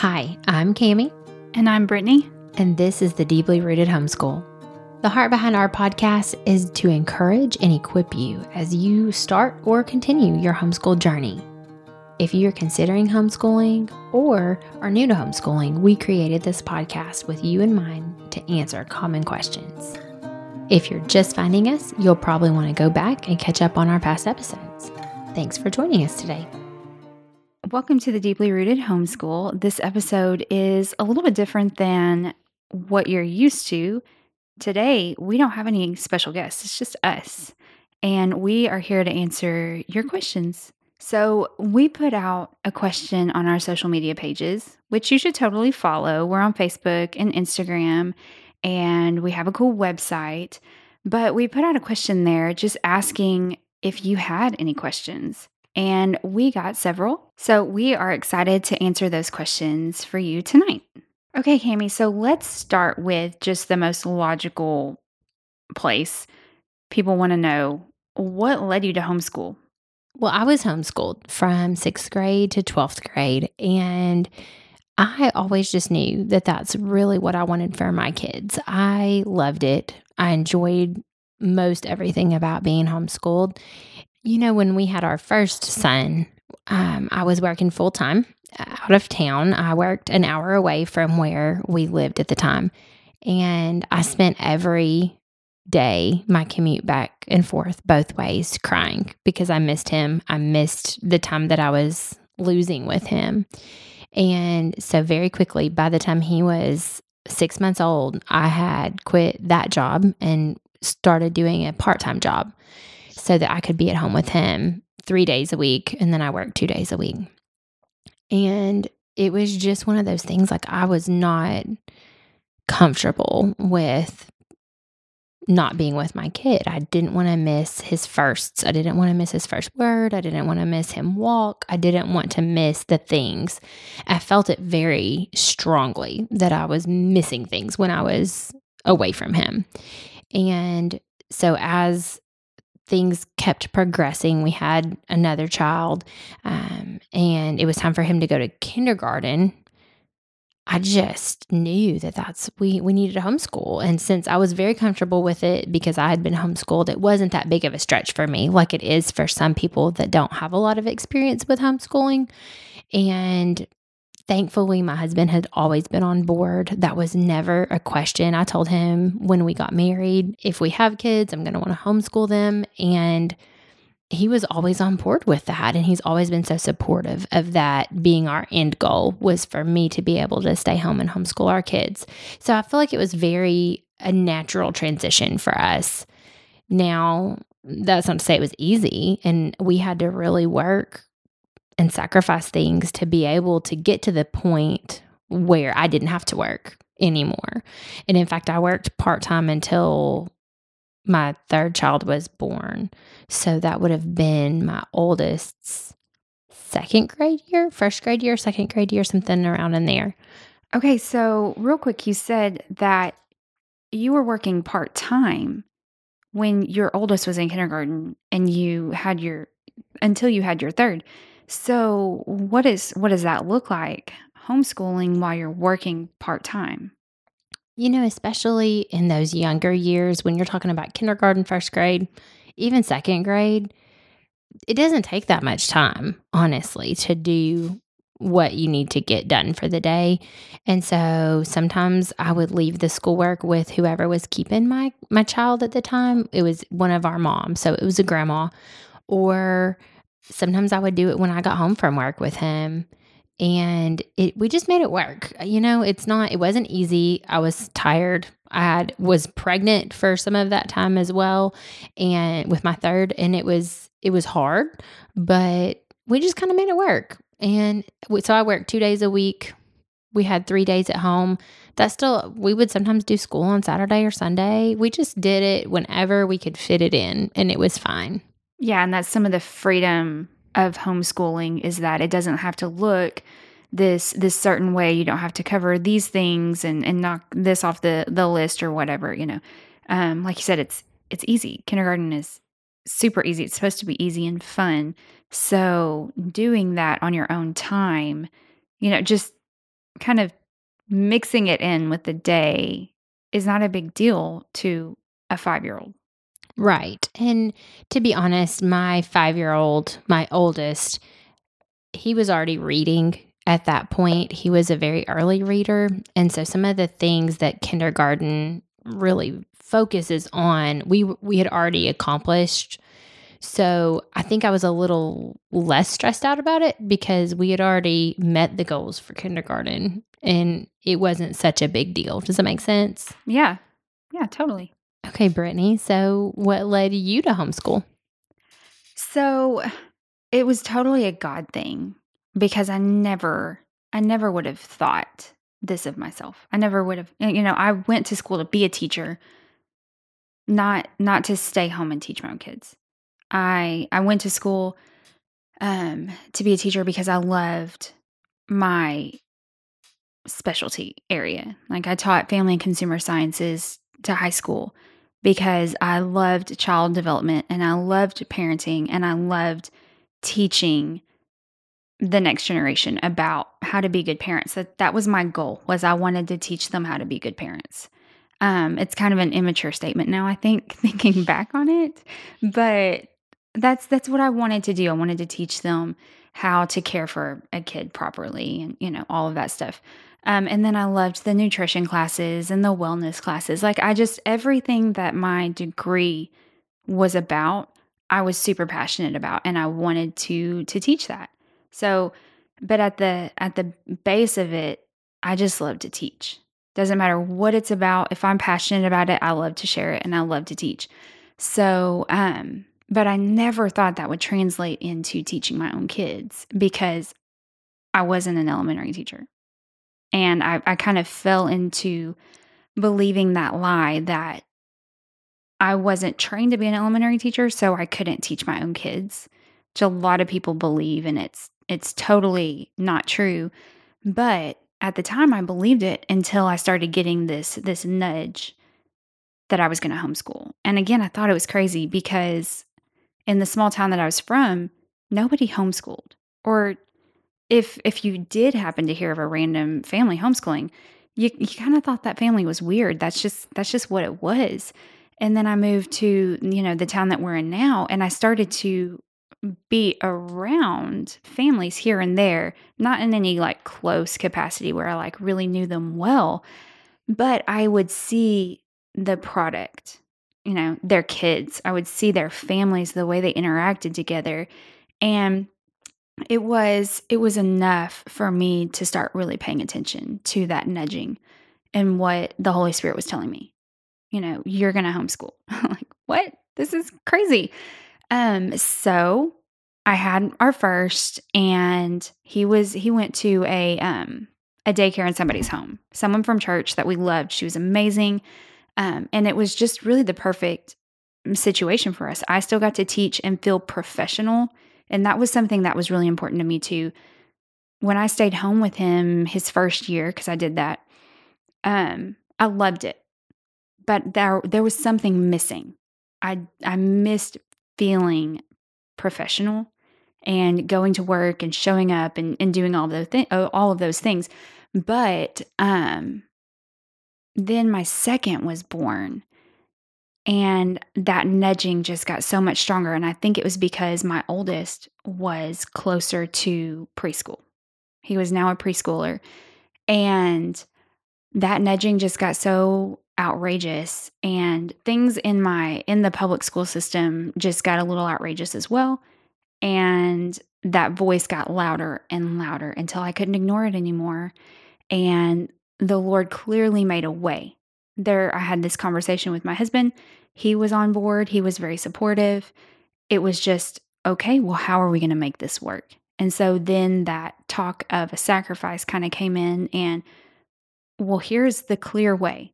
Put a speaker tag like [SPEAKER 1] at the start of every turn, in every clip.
[SPEAKER 1] Hi, I'm Kami,
[SPEAKER 2] And I'm Brittany.
[SPEAKER 1] and this is the Deeply Rooted Homeschool. The heart behind our podcast is to encourage and equip you as you start or continue your homeschool journey. If you're considering homeschooling or are new to homeschooling, we created this podcast with you in mind to answer common questions. If you're just finding us, you'll probably want to go back and catch up on our past episodes. Thanks for joining us today.
[SPEAKER 2] Welcome to the Deeply Rooted Homeschool. This episode is a little bit different than what you're used to. Today, we don't have any special guests, it's just us. And we are here to answer your questions. So, we put out a question on our social media pages, which you should totally follow. We're on Facebook and Instagram, and we have a cool website. But we put out a question there just asking if you had any questions. And we got several. So we are excited to answer those questions for you tonight. Okay, Kami, so let's start with just the most logical place. People want to know what led you to homeschool?
[SPEAKER 1] Well, I was homeschooled from sixth grade to 12th grade. And I always just knew that that's really what I wanted for my kids. I loved it. I enjoyed most everything about being homeschooled. You know, when we had our first son, um, I was working full time out of town. I worked an hour away from where we lived at the time. And I spent every day my commute back and forth both ways crying because I missed him. I missed the time that I was losing with him. And so, very quickly, by the time he was six months old, I had quit that job and started doing a part time job so that I could be at home with him three days a week. And then I worked two days a week. And it was just one of those things like I was not comfortable with not being with my kid. I didn't want to miss his firsts. I didn't want to miss his first word. I didn't want to miss him walk. I didn't want to miss the things. I felt it very strongly that I was missing things when I was away from him. And so as things kept progressing, we had another child, um, and it was time for him to go to kindergarten. I just knew that that's we we needed a homeschool, and since I was very comfortable with it because I had been homeschooled, it wasn't that big of a stretch for me, like it is for some people that don't have a lot of experience with homeschooling. And thankfully, my husband had always been on board. That was never a question. I told him when we got married, if we have kids, I'm going to want to homeschool them, and he was always on board with that and he's always been so supportive of that being our end goal was for me to be able to stay home and homeschool our kids so i feel like it was very a natural transition for us now that's not to say it was easy and we had to really work and sacrifice things to be able to get to the point where i didn't have to work anymore and in fact i worked part-time until my third child was born. So that would have been my oldest's second grade year, first grade year, second grade year, something around in there.
[SPEAKER 2] Okay, so real quick, you said that you were working part time when your oldest was in kindergarten and you had your until you had your third. So what is what does that look like? Homeschooling while you're working part time.
[SPEAKER 1] You know, especially in those younger years when you're talking about kindergarten, first grade, even second grade, it doesn't take that much time, honestly, to do what you need to get done for the day. And so sometimes I would leave the schoolwork with whoever was keeping my my child at the time. It was one of our moms, so it was a grandma. Or sometimes I would do it when I got home from work with him and it we just made it work. You know, it's not it wasn't easy. I was tired. I had, was pregnant for some of that time as well and with my third and it was it was hard, but we just kind of made it work. And we, so I worked 2 days a week. We had 3 days at home. That still we would sometimes do school on Saturday or Sunday. We just did it whenever we could fit it in and it was fine.
[SPEAKER 2] Yeah, and that's some of the freedom of homeschooling is that it doesn't have to look this this certain way. You don't have to cover these things and and knock this off the the list or whatever you know. Um like you said it's it's easy. Kindergarten is super easy. It's supposed to be easy and fun. So doing that on your own time you know just kind of mixing it in with the day is not a big deal to a five year old.
[SPEAKER 1] Right. And to be honest, my five year old, my oldest, he was already reading at that point. He was a very early reader. And so some of the things that kindergarten really focuses on, we we had already accomplished. So I think I was a little less stressed out about it because we had already met the goals for kindergarten and it wasn't such a big deal. Does that make sense?
[SPEAKER 2] Yeah. Yeah, totally.
[SPEAKER 1] Okay, Brittany. So what led you to homeschool?
[SPEAKER 2] So it was totally a God thing because I never, I never would have thought this of myself. I never would have, you know, I went to school to be a teacher, not not to stay home and teach my own kids. I I went to school um to be a teacher because I loved my specialty area. Like I taught family and consumer sciences to high school because I loved child development and I loved parenting and I loved teaching the next generation about how to be good parents. That that was my goal was I wanted to teach them how to be good parents. Um, it's kind of an immature statement now, I think, thinking back on it, but that's that's what I wanted to do. I wanted to teach them how to care for a kid properly, and you know all of that stuff. Um, and then I loved the nutrition classes and the wellness classes. Like I just everything that my degree was about, I was super passionate about, and I wanted to to teach that. So, but at the at the base of it, I just love to teach. Doesn't matter what it's about. If I'm passionate about it, I love to share it and I love to teach. So, um, but I never thought that would translate into teaching my own kids because I wasn't an elementary teacher. And I, I kind of fell into believing that lie that I wasn't trained to be an elementary teacher, so I couldn't teach my own kids, which a lot of people believe, and it's it's totally not true. But at the time I believed it until I started getting this this nudge that I was going to homeschool. And again, I thought it was crazy because in the small town that I was from, nobody homeschooled. Or if if you did happen to hear of a random family homeschooling, you you kind of thought that family was weird. That's just that's just what it was. And then I moved to, you know, the town that we're in now and I started to be around families here and there, not in any like close capacity where I like really knew them well, but I would see the product, you know, their kids. I would see their families, the way they interacted together. And it was it was enough for me to start really paying attention to that nudging and what the Holy Spirit was telling me. You know, you're going to homeschool. like, what? This is crazy. Um, so I had our first and he was he went to a um a daycare in somebody's home. Someone from church that we loved. She was amazing. Um, and it was just really the perfect situation for us. I still got to teach and feel professional. And that was something that was really important to me too. When I stayed home with him his first year, because I did that, um, I loved it. But there there was something missing. I I missed feeling professional and going to work and showing up and, and doing all of those th- all of those things. But um, then my second was born, and that nudging just got so much stronger. And I think it was because my oldest was closer to preschool. He was now a preschooler, and that nudging just got so outrageous and things in my in the public school system just got a little outrageous as well and that voice got louder and louder until I couldn't ignore it anymore and the Lord clearly made a way there I had this conversation with my husband he was on board he was very supportive it was just okay well how are we going to make this work and so then that talk of a sacrifice kind of came in and well here's the clear way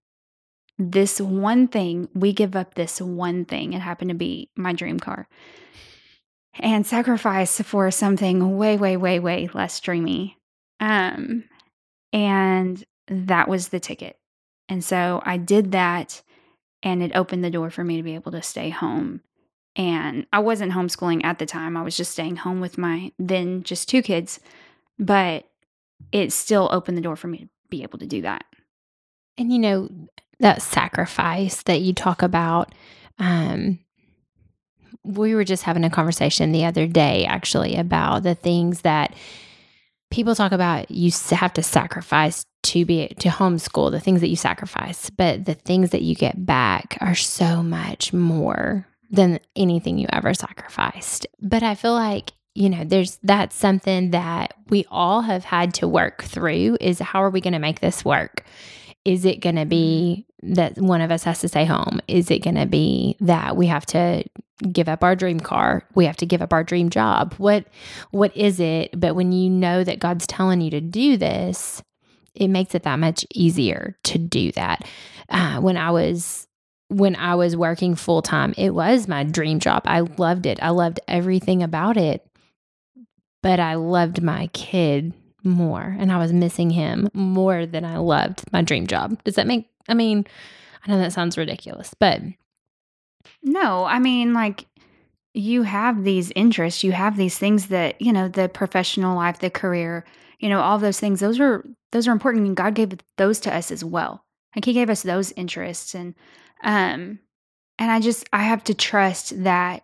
[SPEAKER 2] this one thing, we give up this one thing. It happened to be my dream car. And sacrifice for something way, way, way, way less dreamy. Um, and that was the ticket. And so I did that, and it opened the door for me to be able to stay home. And I wasn't homeschooling at the time, I was just staying home with my then just two kids. But it still opened the door for me to be able to do that.
[SPEAKER 1] And you know, that sacrifice that you talk about, um, we were just having a conversation the other day actually about the things that people talk about you have to sacrifice to be to homeschool the things that you sacrifice but the things that you get back are so much more than anything you ever sacrificed but i feel like you know there's that's something that we all have had to work through is how are we going to make this work is it going to be mm-hmm. that one of us has to stay home? Is it going to be that we have to give up our dream car? We have to give up our dream job? What what is it? But when you know that God's telling you to do this, it makes it that much easier to do that. Uh, when I was when I was working full time, it was my dream job. I loved it. I loved everything about it. But I loved my kid more and I was missing him more than I loved my dream job. Does that make I mean, I know that sounds ridiculous, but
[SPEAKER 2] no, I mean like you have these interests, you have these things that, you know, the professional life, the career, you know, all those things, those are those are important and God gave those to us as well. Like he gave us those interests and um and I just I have to trust that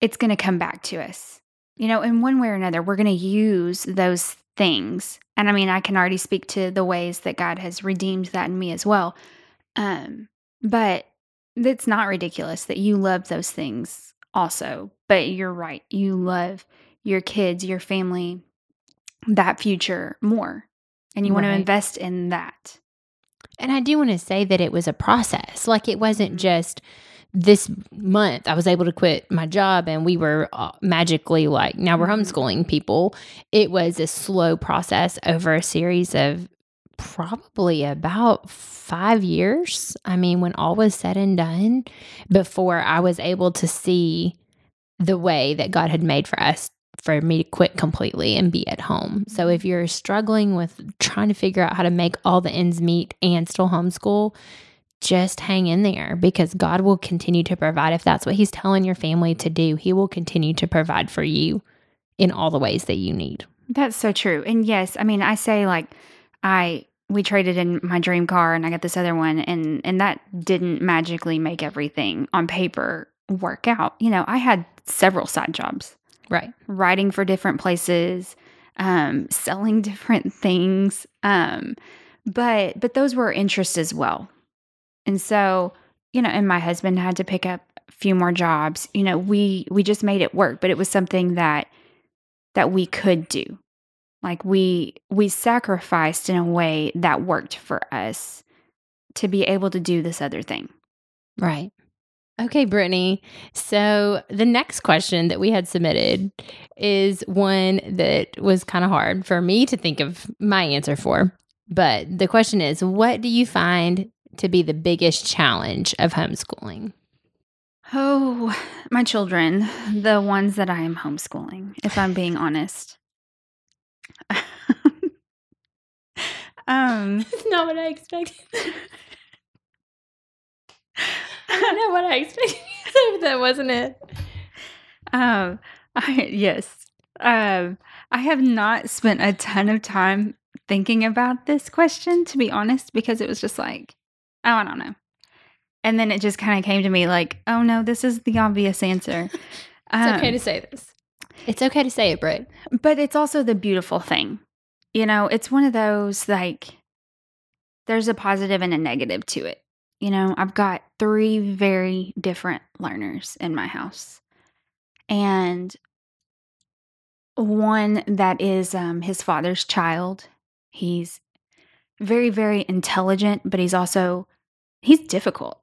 [SPEAKER 2] it's going to come back to us. You know, in one way or another, we're going to use those things. And I mean, I can already speak to the ways that God has redeemed that in me as well. Um, but it's not ridiculous that you love those things also. But you're right. You love your kids, your family, that future more. And you right. want to invest in that.
[SPEAKER 1] And I do want to say that it was a process. Like it wasn't mm-hmm. just, this month I was able to quit my job and we were uh, magically like now we're mm-hmm. homeschooling people. It was a slow process over a series of probably about 5 years. I mean when all was said and done before I was able to see the way that God had made for us for me to quit completely and be at home. So if mm-hmm. you're struggling with trying to figure out how to make all the ends meet and still homeschool, just hang in there because God will continue to provide. If that's what He's telling your family to do, He will continue to provide for you in all the ways that you need.
[SPEAKER 2] That's so true. And yes, I mean, I say like, I, we traded in my dream car and I got this other one and and that didn't magically make everything on paper work out. You know, I had several side jobs.
[SPEAKER 1] Right.
[SPEAKER 2] Writing for different places, um, selling different things. Um, but but those were interests as well. And so, you know, and my husband had to pick up a few more jobs. You know, we we just made it work, but it was something that that we could do. Like we we sacrificed in a way that worked for us to be able to do this other thing.
[SPEAKER 1] Right. Okay, Brittany. So the next question that we had submitted is one that was kind of hard for me to think of my answer for. But the question is what do you find to be the biggest challenge of homeschooling?
[SPEAKER 2] Oh, my children, the ones that I am homeschooling, if I'm being honest.
[SPEAKER 1] um, That's not what I expected. I don't know what I expected. that wasn't it.
[SPEAKER 2] Um, I yes. Um, I have not spent a ton of time thinking about this question, to be honest, because it was just like Oh, I don't know. And then it just kind of came to me like, oh no, this is the obvious answer.
[SPEAKER 1] it's um, okay to say this. It's okay to say it, Britt.
[SPEAKER 2] But it's also the beautiful thing. You know, it's one of those like, there's a positive and a negative to it. You know, I've got three very different learners in my house. And one that is um, his father's child. He's very, very intelligent, but he's also he's difficult.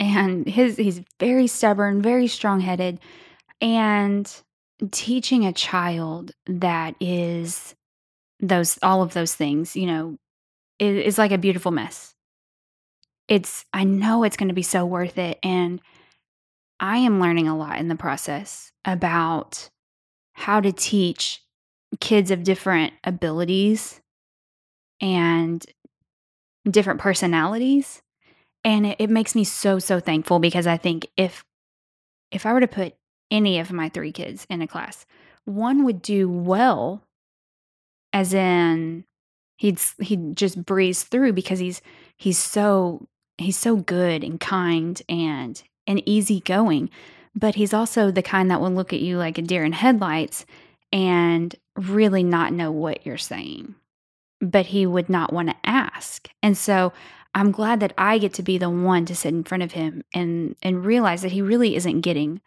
[SPEAKER 2] And his he's very stubborn, very strong-headed. And teaching a child that is those all of those things, you know, is, is like a beautiful mess. It's I know it's going to be so worth it and I am learning a lot in the process about how to teach kids of different abilities and different personalities. And it, it makes me so, so thankful because I think if if I were to put any of my three kids in a class, one would do well as in he'd he'd just breeze through because he's he's so he's so good and kind and and easygoing but he's also the kind that will look at you like a deer in headlights and really not know what you're saying. But he would not want to ask. And so i'm glad that i get to be the one to sit in front of him and and realize that he really isn't getting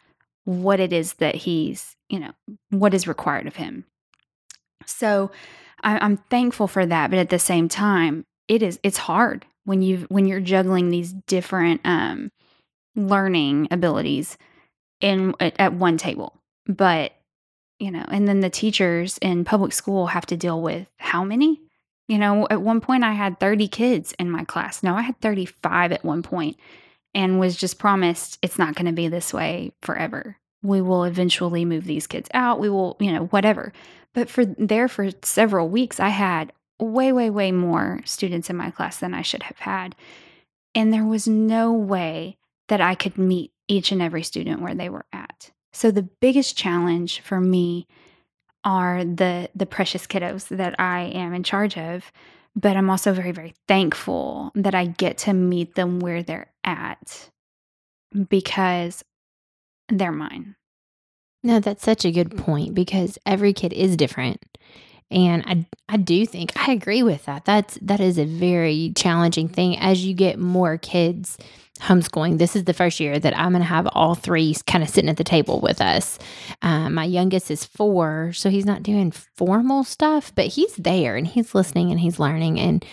[SPEAKER 2] what it is that he's you know what is required of him. So I, am thankful for that, but at the same time, it is it's hard when you when you're juggling these different um, learning abilities in at, at one table. But you know, and then the teachers in public school have to deal with how many? You know, at one point I had 30 kids in my class. No, I had 35 at one point and was just promised it's not going to be this way forever. We will eventually move these kids out. We will, you know, whatever. But for there for several weeks, I had way, way, way more students in my class than I should have had. And there was no way that I could meet each and every student where they were at. So the biggest challenge for me are the the precious kiddos that I am in charge of, but I'm also very very thankful that I get to meet them where they're at because they're mine.
[SPEAKER 1] No, that's such a good mm-hmm. point because every kid is different. And I I do think I agree with that. That's that is a very challenging thing as you get more kids homeschooling. This is the first year that I'm going to have all three kind of sitting at the table with us. Um, my youngest is four, so he's not doing formal stuff, but he's there and he's listening and he's learning. And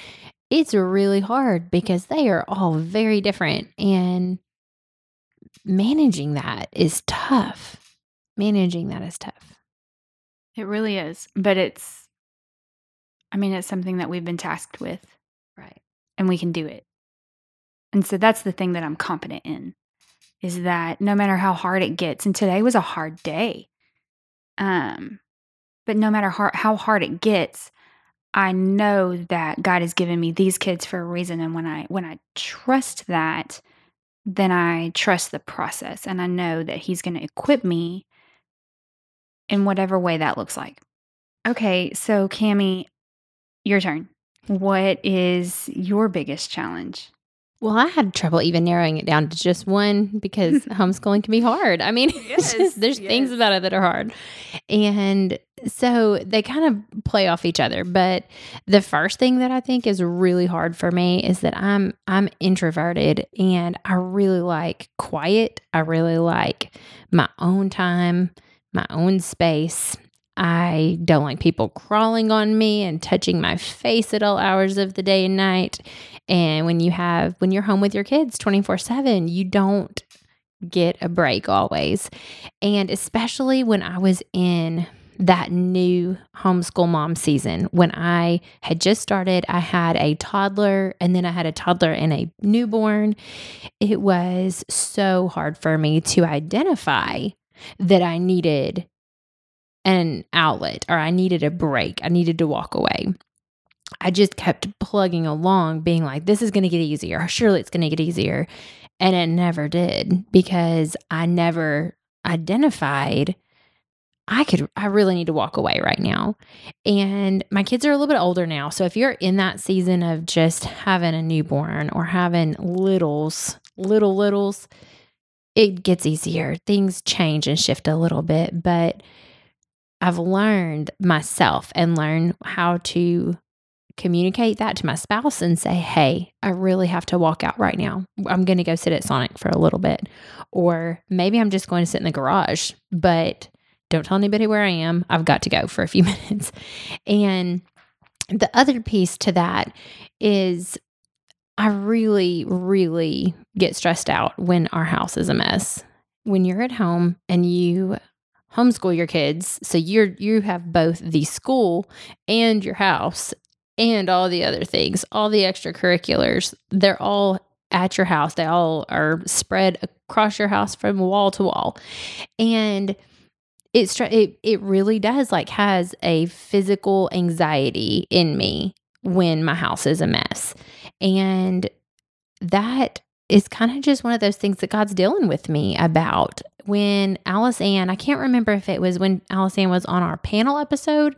[SPEAKER 1] it's really hard because they are all very different, and managing that is tough managing that is tough.
[SPEAKER 2] It really is. But it's, I mean, it's something that we've been tasked with.
[SPEAKER 1] Right.
[SPEAKER 2] And we can do it. And so that's the thing that I'm confident in is that no matter how hard it gets, and today was a hard day, um, but no matter how, how hard it gets, I know that God has given me these kids for a reason. And when I when I trust that, then I trust the process and I know that He's going to equip me in whatever way that looks like. Okay, so Kami, your turn. What is your biggest challenge?
[SPEAKER 1] Well, I had trouble even narrowing it down to just one because homeschooling can be hard. I mean, yes, just, there's yes. things about it that are hard. And so they kind of play off each other. But the first thing that I think is really hard for me is that I'm I'm introverted and I really like quiet. I really like my own time my own space. I don't like people crawling on me and touching my face at all hours of the day and night. And when you have, when you're home with your kids 24 7, you don't get a break always. And especially when I was in that new homeschool mom season, when I had just started, I had a toddler and then I had a toddler and a newborn. It was so hard for me to identify that I needed an outlet or I needed a break. I needed to walk away. I just kept plugging along, being like, this is going to get easier. Surely it's going to get easier. And it never did because I never identified I could, I really need to walk away right now. And my kids are a little bit older now. So if you're in that season of just having a newborn or having littles, little littles, it gets easier. Things change and shift a little bit, but I've learned myself and learn how to communicate that to my spouse and say, Hey, I really have to walk out right now. I'm going to go sit at Sonic for a little bit. Or maybe I'm just going to sit in the garage, but don't tell anybody where I am. I've got to go for a few minutes. And the other piece to that is I really, really get stressed out when our house is a mess. When you're at home and you homeschool your kids, so you're you have both the school and your house and all the other things, all the extracurriculars, they're all at your house. They all are spread across your house from wall to wall. And it's it it really does like has a physical anxiety in me when my house is a mess. And that is kind of just one of those things that God's dealing with me about. When Alice Ann, I can't remember if it was when Alice Ann was on our panel episode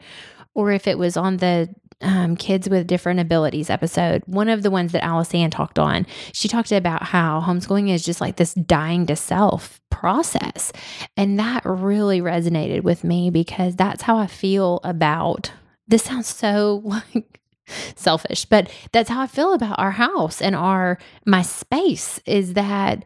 [SPEAKER 1] or if it was on the um, kids with different abilities episode, one of the ones that Alice Ann talked on, she talked about how homeschooling is just like this dying to self process. And that really resonated with me because that's how I feel about this sounds so like selfish, but that's how I feel about our house and our my space is that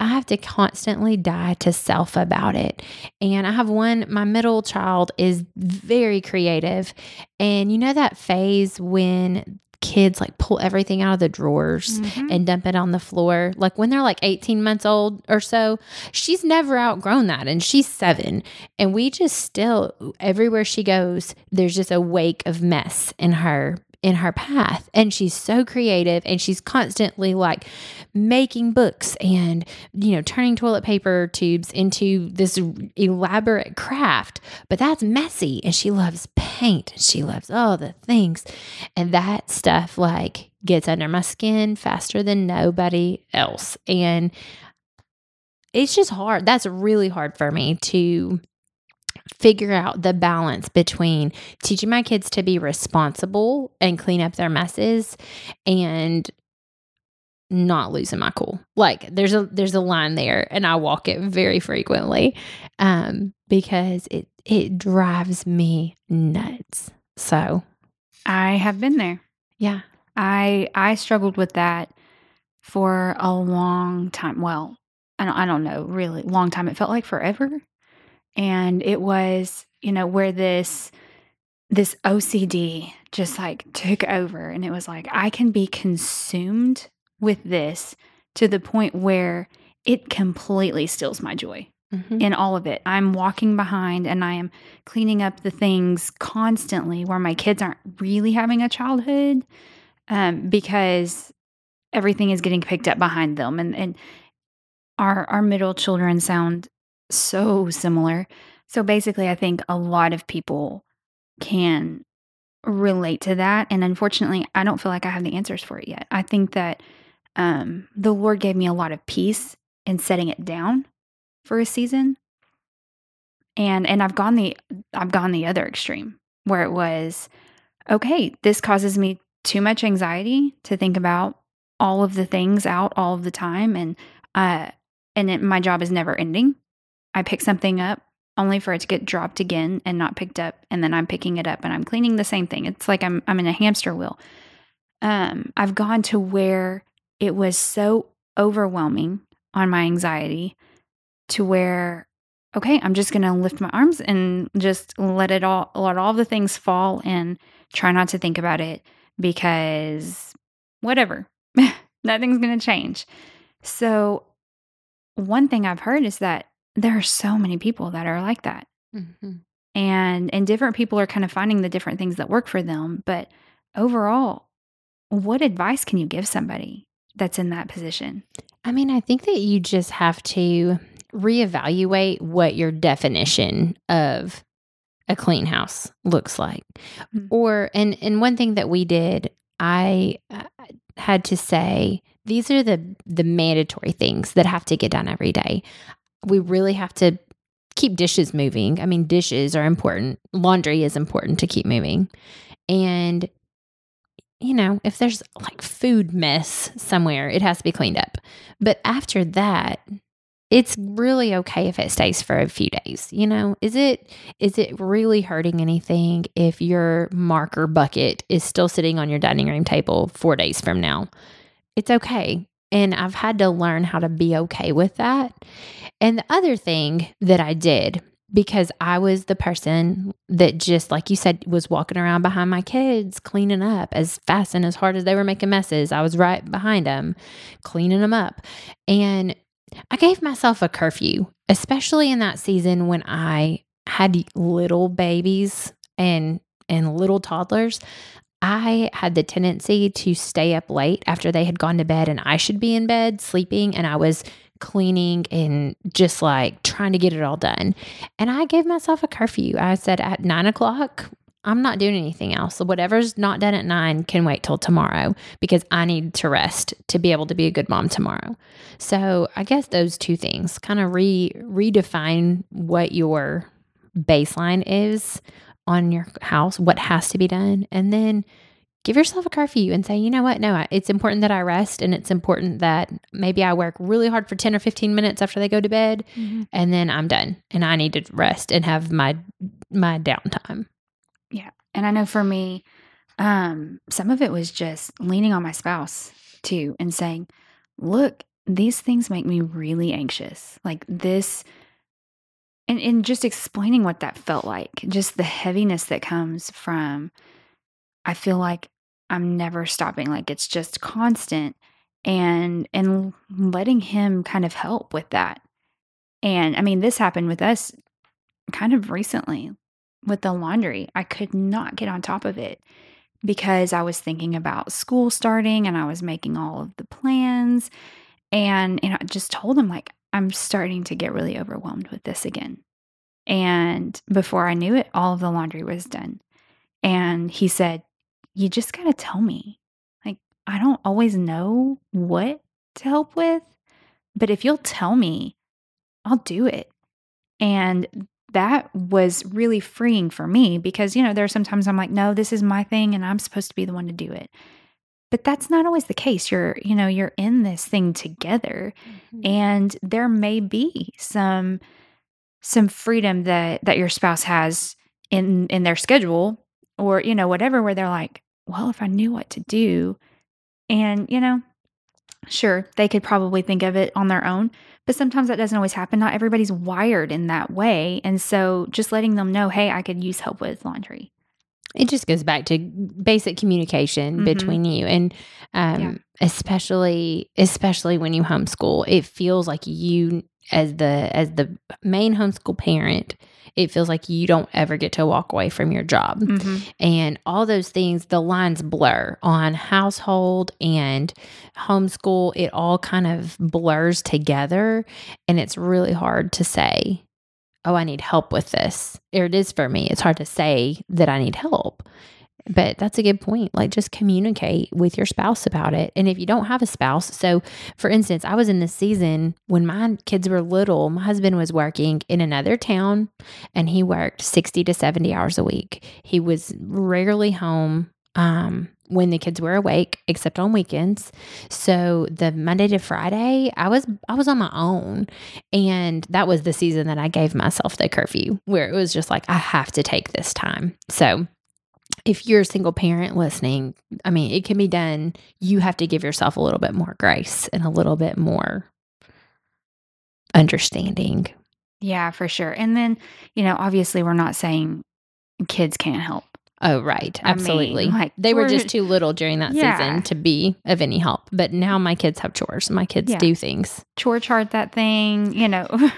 [SPEAKER 1] I have to constantly die to self about it. And I have one, my middle child is very creative. And you know that phase when kids like pull everything out of the drawers mm-hmm. and dump it on the floor. Like when they're like 18 months old or so, she's never outgrown that. And she's seven. And we just still, everywhere she goes, there's just a wake of mess in her in her path. And she's so creative and she's constantly like making books and, you know, turning toilet paper tubes into this elaborate craft. But that's messy. And she loves paint she loves all the things. And that stuff like gets under my skin faster than nobody else. And it's just hard. That's really hard for me to figure out the balance between teaching my kids to be responsible and clean up their messes and not losing my cool. Like there's a there's a line there and I walk it very frequently um because it it drives me nuts. So,
[SPEAKER 2] I have been there.
[SPEAKER 1] Yeah.
[SPEAKER 2] I I struggled with that for a long time. Well, I don't, I don't know, really long time. It felt like forever and it was you know where this this OCD just like took over and it was like I can be consumed with this to the point where it completely steals my joy mm-hmm. in all of it. I'm walking behind and I am cleaning up the things constantly where my kids aren't really having a childhood um, because everything is getting picked up behind them and and our our middle children sound so similar. So basically, I think a lot of people can relate to that. And unfortunately, I don't feel like I have the answers for it yet. I think that um, the Lord gave me a lot of peace in setting it down for a season. And and I've gone the I've gone the other extreme where it was okay, this causes me too much anxiety to think about all of the things out all of the time and uh and it, my job is never ending I pick something up only for it to get dropped again and not picked up and then I'm picking it up and I'm cleaning the same thing. It's like I'm I'm in a hamster wheel. Um I've gone to where it was so overwhelming on my anxiety to where okay, I'm just going to lift my arms and just let it all let all the things fall and try not to think about it because whatever. Nothing's going to change. So one thing I've heard is that there are so many people that are like that. Mm-hmm. And and different people are kind of finding the different things that work for them, but overall, what advice can you give somebody that's in that position?
[SPEAKER 1] I mean, I think that you just have to reevaluate what your definition of a clean house looks like. Mm-hmm. Or and and one thing that we did, I uh, had to say these are the the mandatory things that have to get done every day we really have to keep dishes moving. I mean, dishes are important. Laundry is important to keep moving. And you know, if there's like food mess somewhere, it has to be cleaned up. But after that, it's really okay if it stays for a few days. You know, is it is it really hurting anything if your marker bucket is still sitting on your dining room table 4 days from now? It's okay. And I've had to learn how to be okay with that. And the other thing that I did, because I was the person that just, like you said, was walking around behind my kids, cleaning up as fast and as hard as they were making messes. I was right behind them, cleaning them up. And I gave myself a curfew, especially in that season when I had little babies and and little toddlers. I had the tendency to stay up late after they had gone to bed and I should be in bed sleeping and I was cleaning and just like trying to get it all done. And I gave myself a curfew. I said at nine o'clock, I'm not doing anything else. So whatever's not done at nine can wait till tomorrow because I need to rest to be able to be a good mom tomorrow. So I guess those two things kind of re redefine what your baseline is on your house, what has to be done, and then give yourself a curfew and say, you know what? No, it's important that I rest and it's important that maybe I work really hard for 10 or 15 minutes after they go to bed mm-hmm. and then I'm done and I need to rest and have my my downtime.
[SPEAKER 2] Yeah. And I know for me um some of it was just leaning on my spouse too and saying, "Look, these things make me really anxious. Like this and just explaining what that felt like, just the heaviness that comes from I feel like I'm never stopping, like it's just constant and and letting him kind of help with that. And I mean, this happened with us kind of recently with the laundry. I could not get on top of it because I was thinking about school starting and I was making all of the plans and and I just told him like I'm starting to get really overwhelmed with this again. And before I knew it, all of the laundry was done. And he said, you just got to tell me. Like, I don't always know what to help with, but if you'll tell me, I'll do it. And that was really freeing for me because, you know, there are sometimes I'm like, no, this is my thing and I'm supposed to be the one to do it. But that's not always the case. You're, you know, you're in this thing together mm-hmm. and there may be some some freedom that that your spouse has in in their schedule or you know whatever where they're like well if i knew what to do and you know sure they could probably think of it on their own but sometimes that doesn't always happen not everybody's wired in that way and so just letting them know hey i could use help with laundry
[SPEAKER 1] it just goes back to basic communication mm-hmm. between you and um, yeah. especially especially when you homeschool it feels like you as the as the main homeschool parent it feels like you don't ever get to walk away from your job mm-hmm. and all those things the lines blur on household and homeschool it all kind of blurs together and it's really hard to say oh i need help with this or it is for me it's hard to say that i need help but that's a good point. Like just communicate with your spouse about it. And if you don't have a spouse, so for instance, I was in this season when my kids were little, my husband was working in another town and he worked 60 to 70 hours a week. He was rarely home um when the kids were awake except on weekends so the monday to friday i was i was on my own and that was the season that i gave myself the curfew where it was just like i have to take this time so if you're a single parent listening, I mean, it can be done. You have to give yourself a little bit more grace and a little bit more understanding.
[SPEAKER 2] Yeah, for sure. And then, you know, obviously, we're not saying kids can't help.
[SPEAKER 1] Oh, right. Absolutely. I mean, like they were just too little during that yeah. season to be of any help. But now my kids have chores. My kids yeah. do things.
[SPEAKER 2] Chore chart that thing, you know,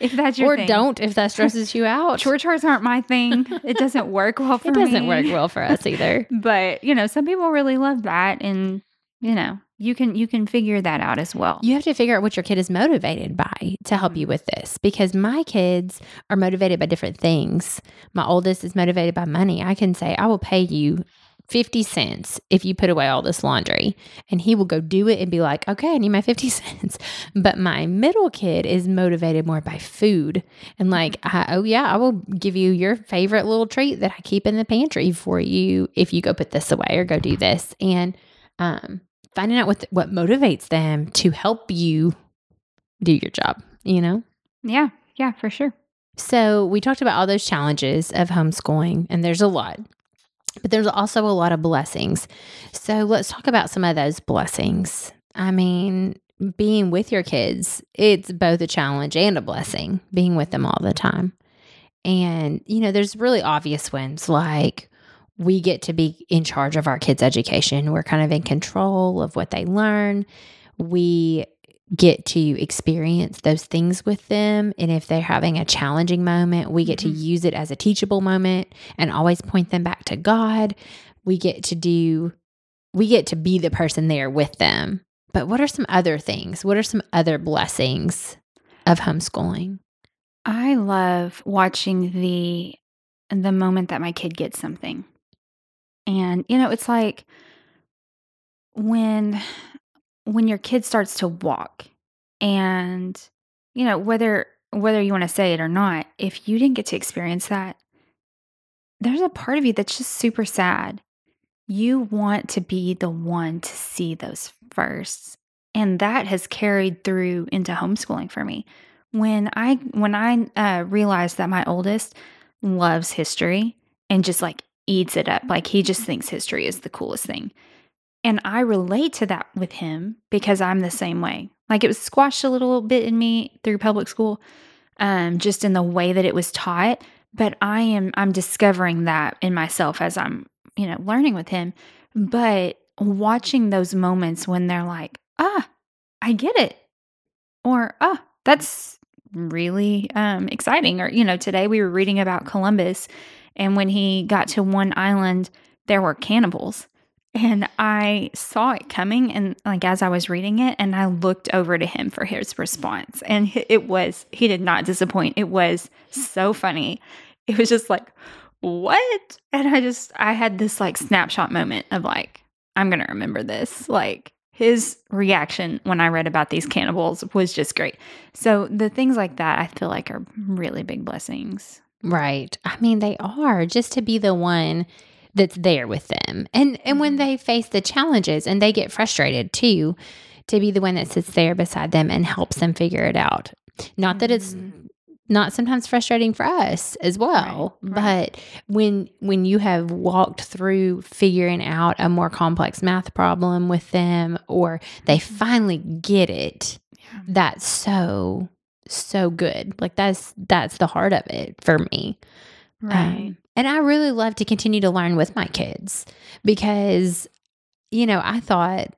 [SPEAKER 2] if that's your
[SPEAKER 1] or
[SPEAKER 2] thing.
[SPEAKER 1] don't if that stresses you out.
[SPEAKER 2] Chore charts aren't my thing. It doesn't work well for
[SPEAKER 1] me. It doesn't
[SPEAKER 2] me.
[SPEAKER 1] work well for us either.
[SPEAKER 2] but, you know, some people really love that. And, you know, you can you can figure that out as well.
[SPEAKER 1] You have to figure out what your kid is motivated by to help you with this because my kids are motivated by different things. My oldest is motivated by money. I can say I will pay you 50 cents if you put away all this laundry and he will go do it and be like, "Okay, I need my 50 cents." But my middle kid is motivated more by food and like, mm-hmm. I, "Oh yeah, I will give you your favorite little treat that I keep in the pantry for you if you go put this away or go do this." And um finding out what what motivates them to help you do your job, you know?
[SPEAKER 2] Yeah, yeah, for sure.
[SPEAKER 1] So, we talked about all those challenges of homeschooling and there's a lot. But there's also a lot of blessings. So, let's talk about some of those blessings. I mean, being with your kids, it's both a challenge and a blessing being with them all the time. And, you know, there's really obvious ones like we get to be in charge of our kids' education. We're kind of in control of what they learn. We get to experience those things with them. And if they're having a challenging moment, we get mm-hmm. to use it as a teachable moment and always point them back to God. We get to do, we get to be the person there with them. But what are some other things? What are some other blessings of homeschooling?
[SPEAKER 2] I love watching the the moment that my kid gets something. And you know, it's like when when your kid starts to walk and you know, whether whether you want to say it or not, if you didn't get to experience that, there's a part of you that's just super sad. You want to be the one to see those firsts. And that has carried through into homeschooling for me. When I when I uh, realized that my oldest loves history and just like eats it up, like he just thinks history is the coolest thing. And I relate to that with him because I'm the same way. Like it was squashed a little bit in me through public school, um, just in the way that it was taught. But I am I'm discovering that in myself as I'm, you know, learning with him. But watching those moments when they're like, ah, I get it. Or, ah, that's really um, exciting. Or, you know, today we were reading about Columbus, and when he got to one island, there were cannibals. And I saw it coming, and like as I was reading it, and I looked over to him for his response. And it was, he did not disappoint. It was so funny. It was just like, what? And I just, I had this like snapshot moment of like, I'm going to remember this. Like, his reaction when I read about these cannibals was just great. So, the things like that I feel like are really big blessings.
[SPEAKER 1] Right. I mean, they are just to be the one that's there with them. And and when mm-hmm. they face the challenges and they get frustrated too, to be the one that sits there beside them and helps them figure it out. Not that it's mm-hmm. not sometimes frustrating for us as well,
[SPEAKER 2] Right, right.
[SPEAKER 1] but when when you have walked through figuring out a more complex math problem with them or they mm-hmm. finally get it,
[SPEAKER 2] Yeah.
[SPEAKER 1] that's so so good. Like that's that's the heart of it for me.
[SPEAKER 2] Right.
[SPEAKER 1] Um, and I really love to continue to learn with my kids because, you know, I thought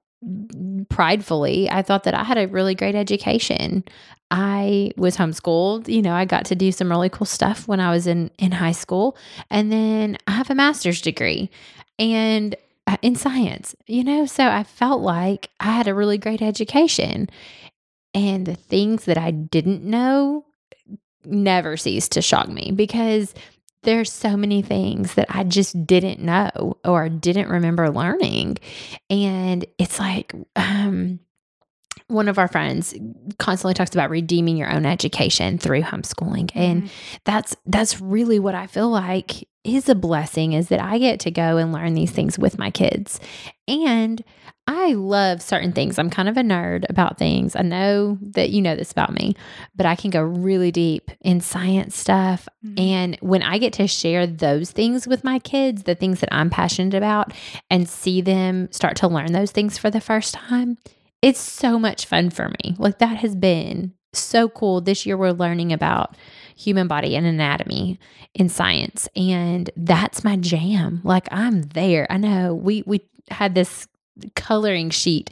[SPEAKER 1] pridefully, I thought that I had a really great education. I was homeschooled, you know, I got to do some really cool stuff when I was in in high school, and then I have a master's degree and uh, in science, you know, so I felt like I had a really great education. And the things that I didn't know never cease to shock me because there's so many things that I just didn't know or didn't remember learning. And it's like, um, one of our friends constantly talks about redeeming your own education through homeschooling and
[SPEAKER 2] Mhm.
[SPEAKER 1] that's that's really what I feel like is a blessing is that I get to go and learn these things with my kids. And I love certain things. I'm kind of a nerd about things. I know that you know this about me, but I can go really deep in science stuff.
[SPEAKER 2] Mhm.
[SPEAKER 1] And when I get to share those things with my kids, the things that I'm passionate about, and see them start to learn those things for the first time, it's so much fun for me. Like that has been so cool. This year we're learning about human body and anatomy in science and that's my jam. Like I'm there. I know we we had this coloring sheet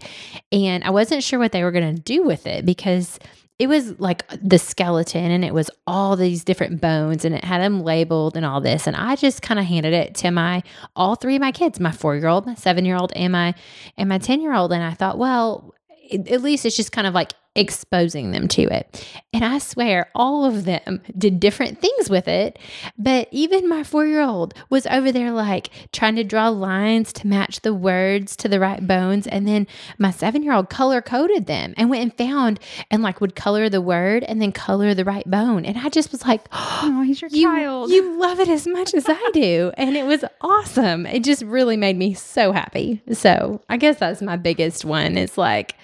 [SPEAKER 1] and I wasn't sure what they were going to do with it because it was like the skeleton and it was all these different bones and it had them labeled and all this and I just kind of handed it to my all three of my kids, my 4-year-old, my 7-year-old and my and my 10-year-old and I thought, well, at least it's just kind of like exposing them to it. And I swear all of them did different things with it. But even my four year old was over there like trying to draw lines to match the words to the right bones. And then my seven year old color coded them and went and found and like would color the word and then color the right bone. And I just was like,
[SPEAKER 2] Oh, he's your
[SPEAKER 1] you,
[SPEAKER 2] child.
[SPEAKER 1] you love it as much as I do. And it was awesome. It just really made me so happy. So I guess that's my biggest one is like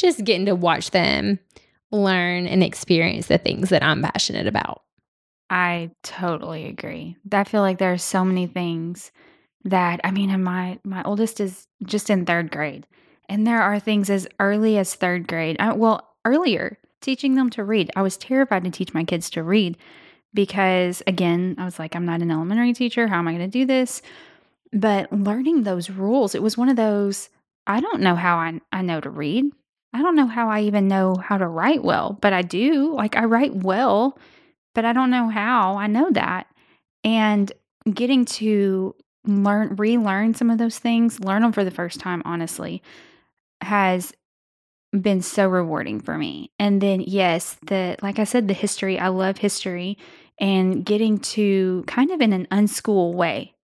[SPEAKER 1] just getting to watch them learn and experience the things that I'm passionate about.
[SPEAKER 2] I totally agree. I feel like there are so many things that I mean, and my my oldest is just in third grade, and there are things as early as third grade. I, well, earlier teaching them to read. I was terrified to teach my kids to read because, again, I was like, I'm not an elementary teacher. How am I going to do this? But learning those rules, it was one of those. I don't know how I I know to read. I don't know how I even know how to write well, but I do. Like I write well but I don't know how. I know that. And getting to learn, relearn some of those things, learn them for the first time, honestly, has been so rewarding for me. And then, yes, the, like I said, the history, I love history and getting to kind of in an unschool way.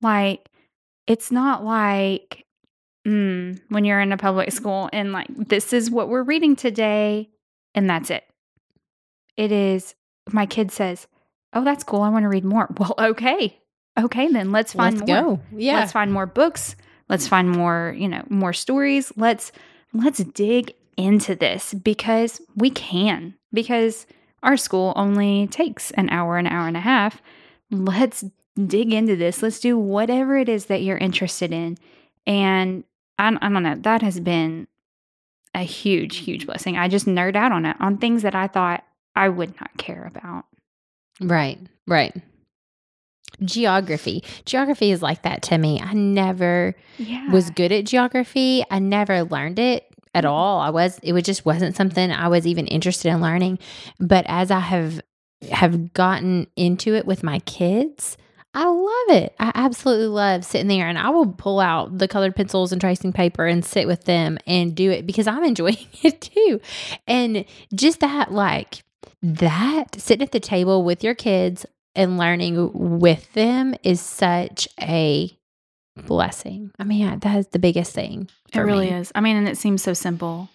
[SPEAKER 2] Like, it's not like mm, when you're in a public school and like, this is what we're reading today, and that's it. It is my kid says, "Oh, that's cool. I want to read more." Well, okay. Okay, then let's find
[SPEAKER 1] Let's
[SPEAKER 2] more.
[SPEAKER 1] go. Yeah.
[SPEAKER 2] Let's find more books. Let's find more, you know, more stories. Let's let's dig into this because we can. Because our school only takes an hour, an hour and a half. Let's dig into this. Let's do whatever it is that you're interested in. And I, I don't know, that has been a huge, huge blessing. I just nerd out on it, on things that I thought I would not care about.
[SPEAKER 1] Right, right. Geography. Geography is like that to me. I never
[SPEAKER 2] Yeah.
[SPEAKER 1] was good at geography. I never learned it at
[SPEAKER 2] Mhm.
[SPEAKER 1] all. I was it was just wasn't something I was even interested in learning. But as I have have gotten into it with my kids, I love it. I absolutely love sitting there and I will pull out the colored pencils and tracing paper and sit with them and do it because I'm enjoying it too. And just that like that sitting at the table with your kids and learning with them is such a blessing. I mean, that is the biggest thing.
[SPEAKER 2] It really
[SPEAKER 1] me.
[SPEAKER 2] is. I mean, and it seems so simple,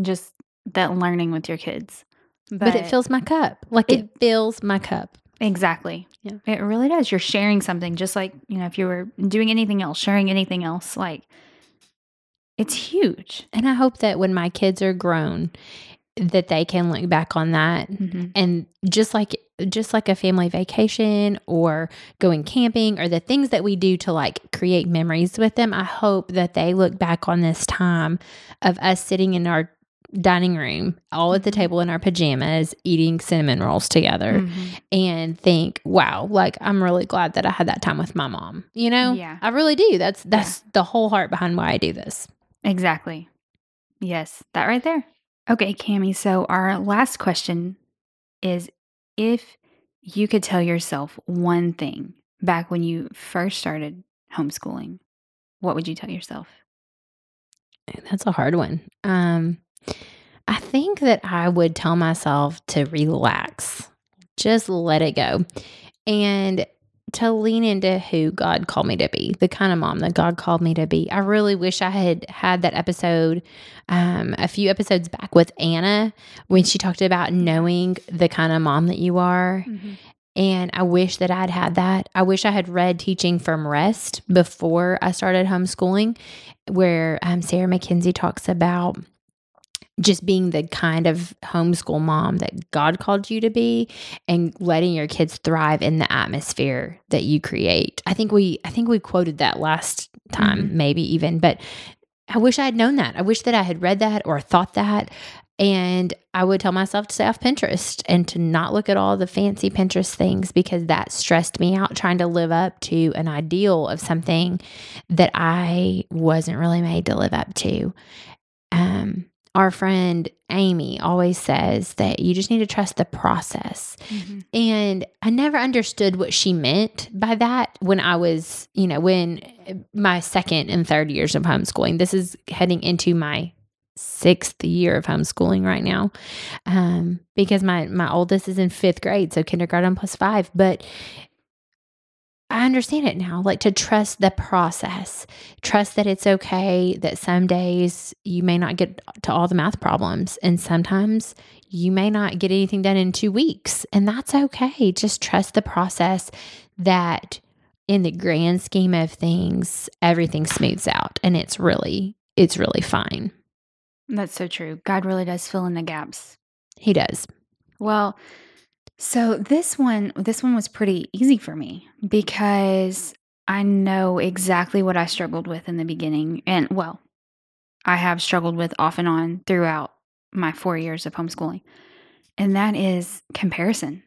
[SPEAKER 2] just that learning with your kids.
[SPEAKER 1] But, it fills my cup. Like it,
[SPEAKER 2] It-
[SPEAKER 1] fills my cup.
[SPEAKER 2] Exactly.
[SPEAKER 1] Yeah.
[SPEAKER 2] It really does. You're sharing something, just like you know, if you were doing anything else, sharing anything else, like it's huge.
[SPEAKER 1] And I hope that when my kids are grown, that they can look back on that
[SPEAKER 2] Mhm.
[SPEAKER 1] and just like just like a family vacation or going camping or the things that we do to like create memories with them i hope that they look back on this time of us sitting in our dining room all at the
[SPEAKER 2] Mhm.
[SPEAKER 1] table in our pajamas eating cinnamon rolls together
[SPEAKER 2] Mhm.
[SPEAKER 1] and think wow like i'm really glad that i had that time with my mom you know
[SPEAKER 2] Yeah.
[SPEAKER 1] i really do that's that's the whole heart behind why i do this
[SPEAKER 2] Exactly. Yes, that right there. Okay, Kami. So our last question is: If you could tell yourself one thing back when you first started homeschooling, what would you tell yourself?
[SPEAKER 1] That's a hard one. Um, I think that I would tell myself to relax, just let it go, and to lean into who God called me to be, the kind of mom that God called me to be. I really wish I had had that episode um, a few episodes back with Anna when she talked about knowing the kind of mom that you are. And I wish that I'd had that. I wish I had read Teaching from Rest before I started homeschooling, where um, Sarah Mackenzie talks about just being the kind of homeschool mom that God called you to be and letting your kids thrive in the atmosphere that you create. I think we I think we quoted that last time
[SPEAKER 2] Mhm.
[SPEAKER 1] maybe even, but I wish I had known that. I wish that I had read that or thought that and I would tell myself to stay off Pinterest and to not look at all the fancy Pinterest things because that stressed me out trying to live up to an ideal of something that I wasn't really made to live up to. Um, our friend Amy always says that you just need to trust the process.
[SPEAKER 2] Mhm.
[SPEAKER 1] And I never understood what she meant by that when I was, you know, when my second and third years of homeschooling. This is heading into my sixth year of homeschooling right now um, because my my oldest is in fifth grade, so kindergarten plus five. But I understand it now, like to trust the process, trust that it's okay that some days you may not get to all the math problems, and sometimes you may not get anything done in two weeks, and that's okay. Just trust the process that in the grand scheme of things, everything smooths out and it's really, it's really fine.
[SPEAKER 2] That's so true. God really does fill in the gaps.
[SPEAKER 1] He does.
[SPEAKER 2] Well, so this one this one was pretty easy for me because I know exactly what I struggled with in the beginning and well, I have struggled with off and on throughout my 4 years of homeschooling. And that is comparison.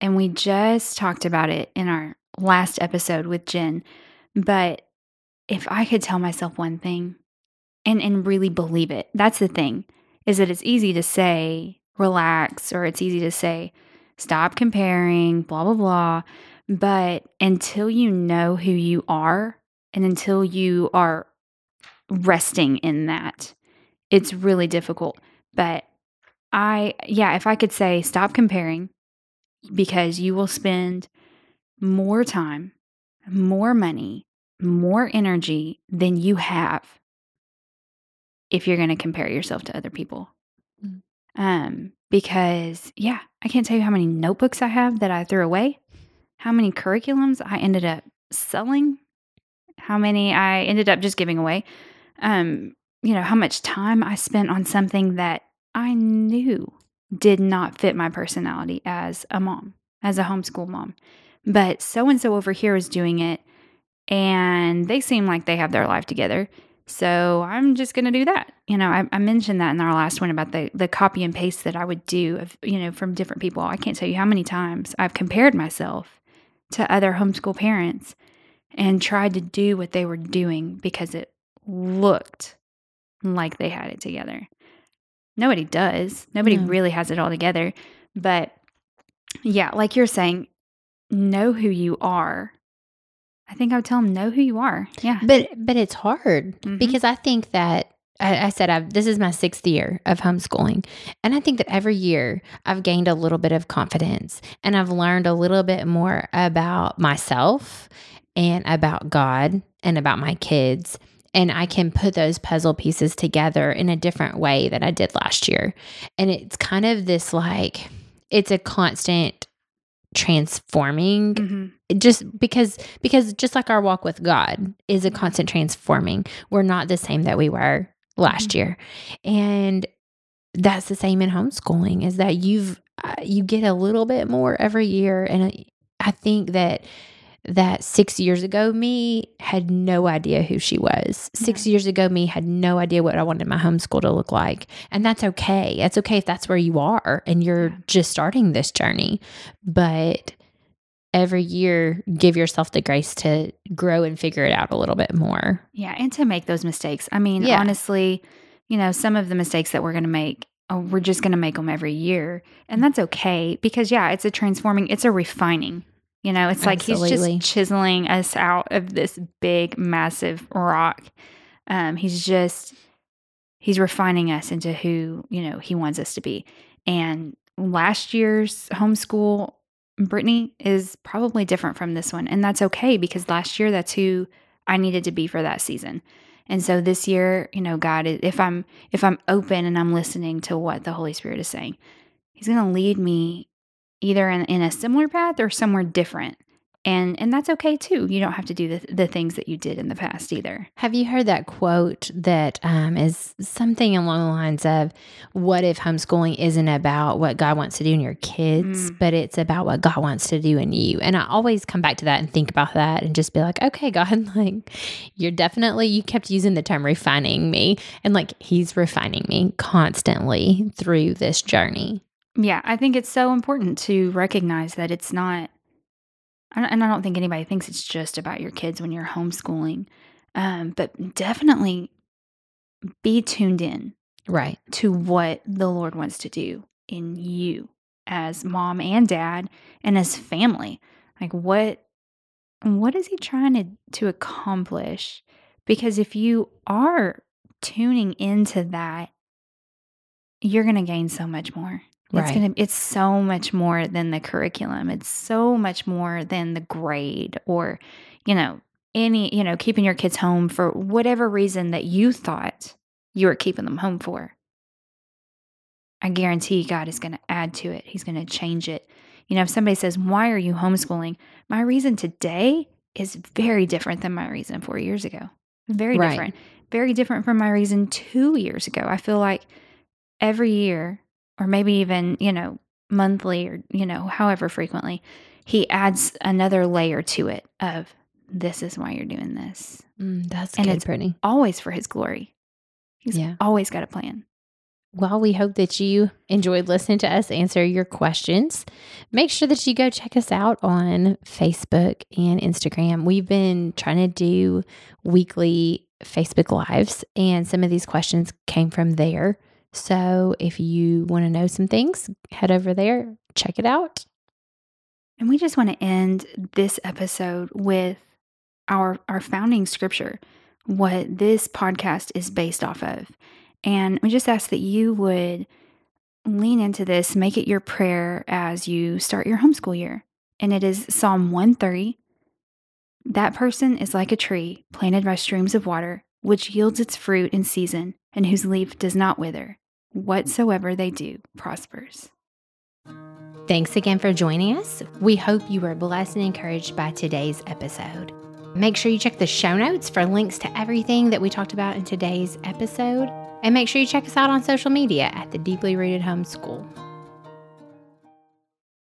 [SPEAKER 2] And we just talked about it in our last episode with Jen. But if I could tell myself one thing and and really believe it. That's the thing. Is that it's easy to say relax or it's easy to say stop comparing, blah blah blah, but until you know who you are and until you are resting in that, it's really difficult. But I yeah, if I could say stop comparing because you will spend more time, more money, more energy than you have if you're going to compare yourself to other people.
[SPEAKER 1] Mm.
[SPEAKER 2] Um, because yeah, I can't tell you how many notebooks I have that I threw away, how many curriculums I ended up selling, how many I ended up just giving away, um, you know, how much time I spent on something that I knew did not fit my personality as a mom, as a homeschool mom. But so and so over here is doing it and they seem like they have their life together. So I'm just going to do that. You know, I, I, mentioned that in our last one about the the copy and paste that I would do of you know from different people. I can't tell you how many times I've compared myself to other homeschool parents and tried to do what they were doing because it looked like they had it together. Nobody does. Nobody no. really has it all together. But yeah, like you're saying, know who you are I think I would tell them know who you are. Yeah.
[SPEAKER 1] But but it's hard mm-hmm. because I think that I, I said I've, this is my sixth year of homeschooling, and I think that every year I've gained a little bit of confidence and I've learned a little bit more about myself and about God and about my kids. And I can put those puzzle pieces together in a different way than I did last year. And it's kind of this like, it's a constant transforming mm-hmm. just because because just like our walk with God is a constant transforming. We're not the same that we were last mm-hmm. year. And that's the same in homeschooling is that you've uh, you get a little bit more every year and I think that that six years ago me had no idea who she was. Six years ago me had no idea what I wanted my homeschool to look like. And that's okay. It's okay if that's where you are and you're yeah. just starting this journey. But every year give yourself the grace to grow and figure it out a little bit more.
[SPEAKER 2] Yeah, and to make those mistakes. I mean, yeah. honestly, you know, some of the mistakes that we're going to make oh, we're just going to make them every year. And mm. that's okay because, yeah, it's a transforming, it's a refining. You know, it's Absolutely. like he's just chiseling us out of this big, massive rock. Um, he's just he's refining us into who you know he wants us to be. And last year's homeschool Brittany is probably different from this one, and that's okay because last year that's who I needed to be for that season. And so this year, you know, God, if I'm if I'm open and I'm listening to what the Holy Spirit is saying, He's going to lead me either in, in a similar path or somewhere different. And and that's okay too. You don't have to do the, the things that you did in the past either.
[SPEAKER 1] Have you heard that quote that um, is something along the lines of what if homeschooling isn't about what god wants to do in your kids mm. but it's about what god wants to do in you? And i always come back to that and think about that and just be like okay god like you're definitely you kept using the term refining me and like he's refining me constantly through this journey
[SPEAKER 2] yeah, I think it's so important to recognize that it's not, and I don't think anybody thinks it's just about your kids when you're homeschooling, um, but definitely be tuned in
[SPEAKER 1] right
[SPEAKER 2] to what the Lord wants to do in you as mom and dad and as family. Like what what is he trying to to accomplish? Because if you are tuning into that, you're going to gain so much more. It's right. gonna it's so much more than the curriculum. It's so much more than the grade or, you know, any, you know, keeping your kids home for whatever reason that you thought you were keeping them home for. I guarantee God is going to add to it. He's going to change it. You know, if somebody says, Why are you homeschooling? My reason today is very different than my reason four years ago. Very right. different. Very different from my reason two years ago. I feel like every year or maybe even, you know, monthly or, you know, however frequently, he adds another layer to it of this is why you're doing this.
[SPEAKER 1] Mm, that's and good, it's Brittany.
[SPEAKER 2] always for his glory. He's yeah. always got a plan.
[SPEAKER 1] Well, we hope that you enjoyed listening to us answer your questions. Make sure that you go check us out on Facebook and Instagram. We've been trying to do weekly Facebook Lives, and some of these questions came from there. So if you want to know some things, head over there, check it out.
[SPEAKER 2] And we just want to end this episode with our our founding scripture, what this podcast is based off of. And we just ask that you would lean into this, make it your prayer as you start your homeschool year. And it is Psalm 130. That person is like a tree planted by streams of water, which yields its fruit in season and whose leaf does not wither whatsoever they do prospers.
[SPEAKER 1] Thanks again for joining us. We hope you were blessed and encouraged by today's episode. Make sure you check the show notes for links to everything that we talked about in today's episode. And make sure you check us out on social media at the Deeply Rooted Homeschool.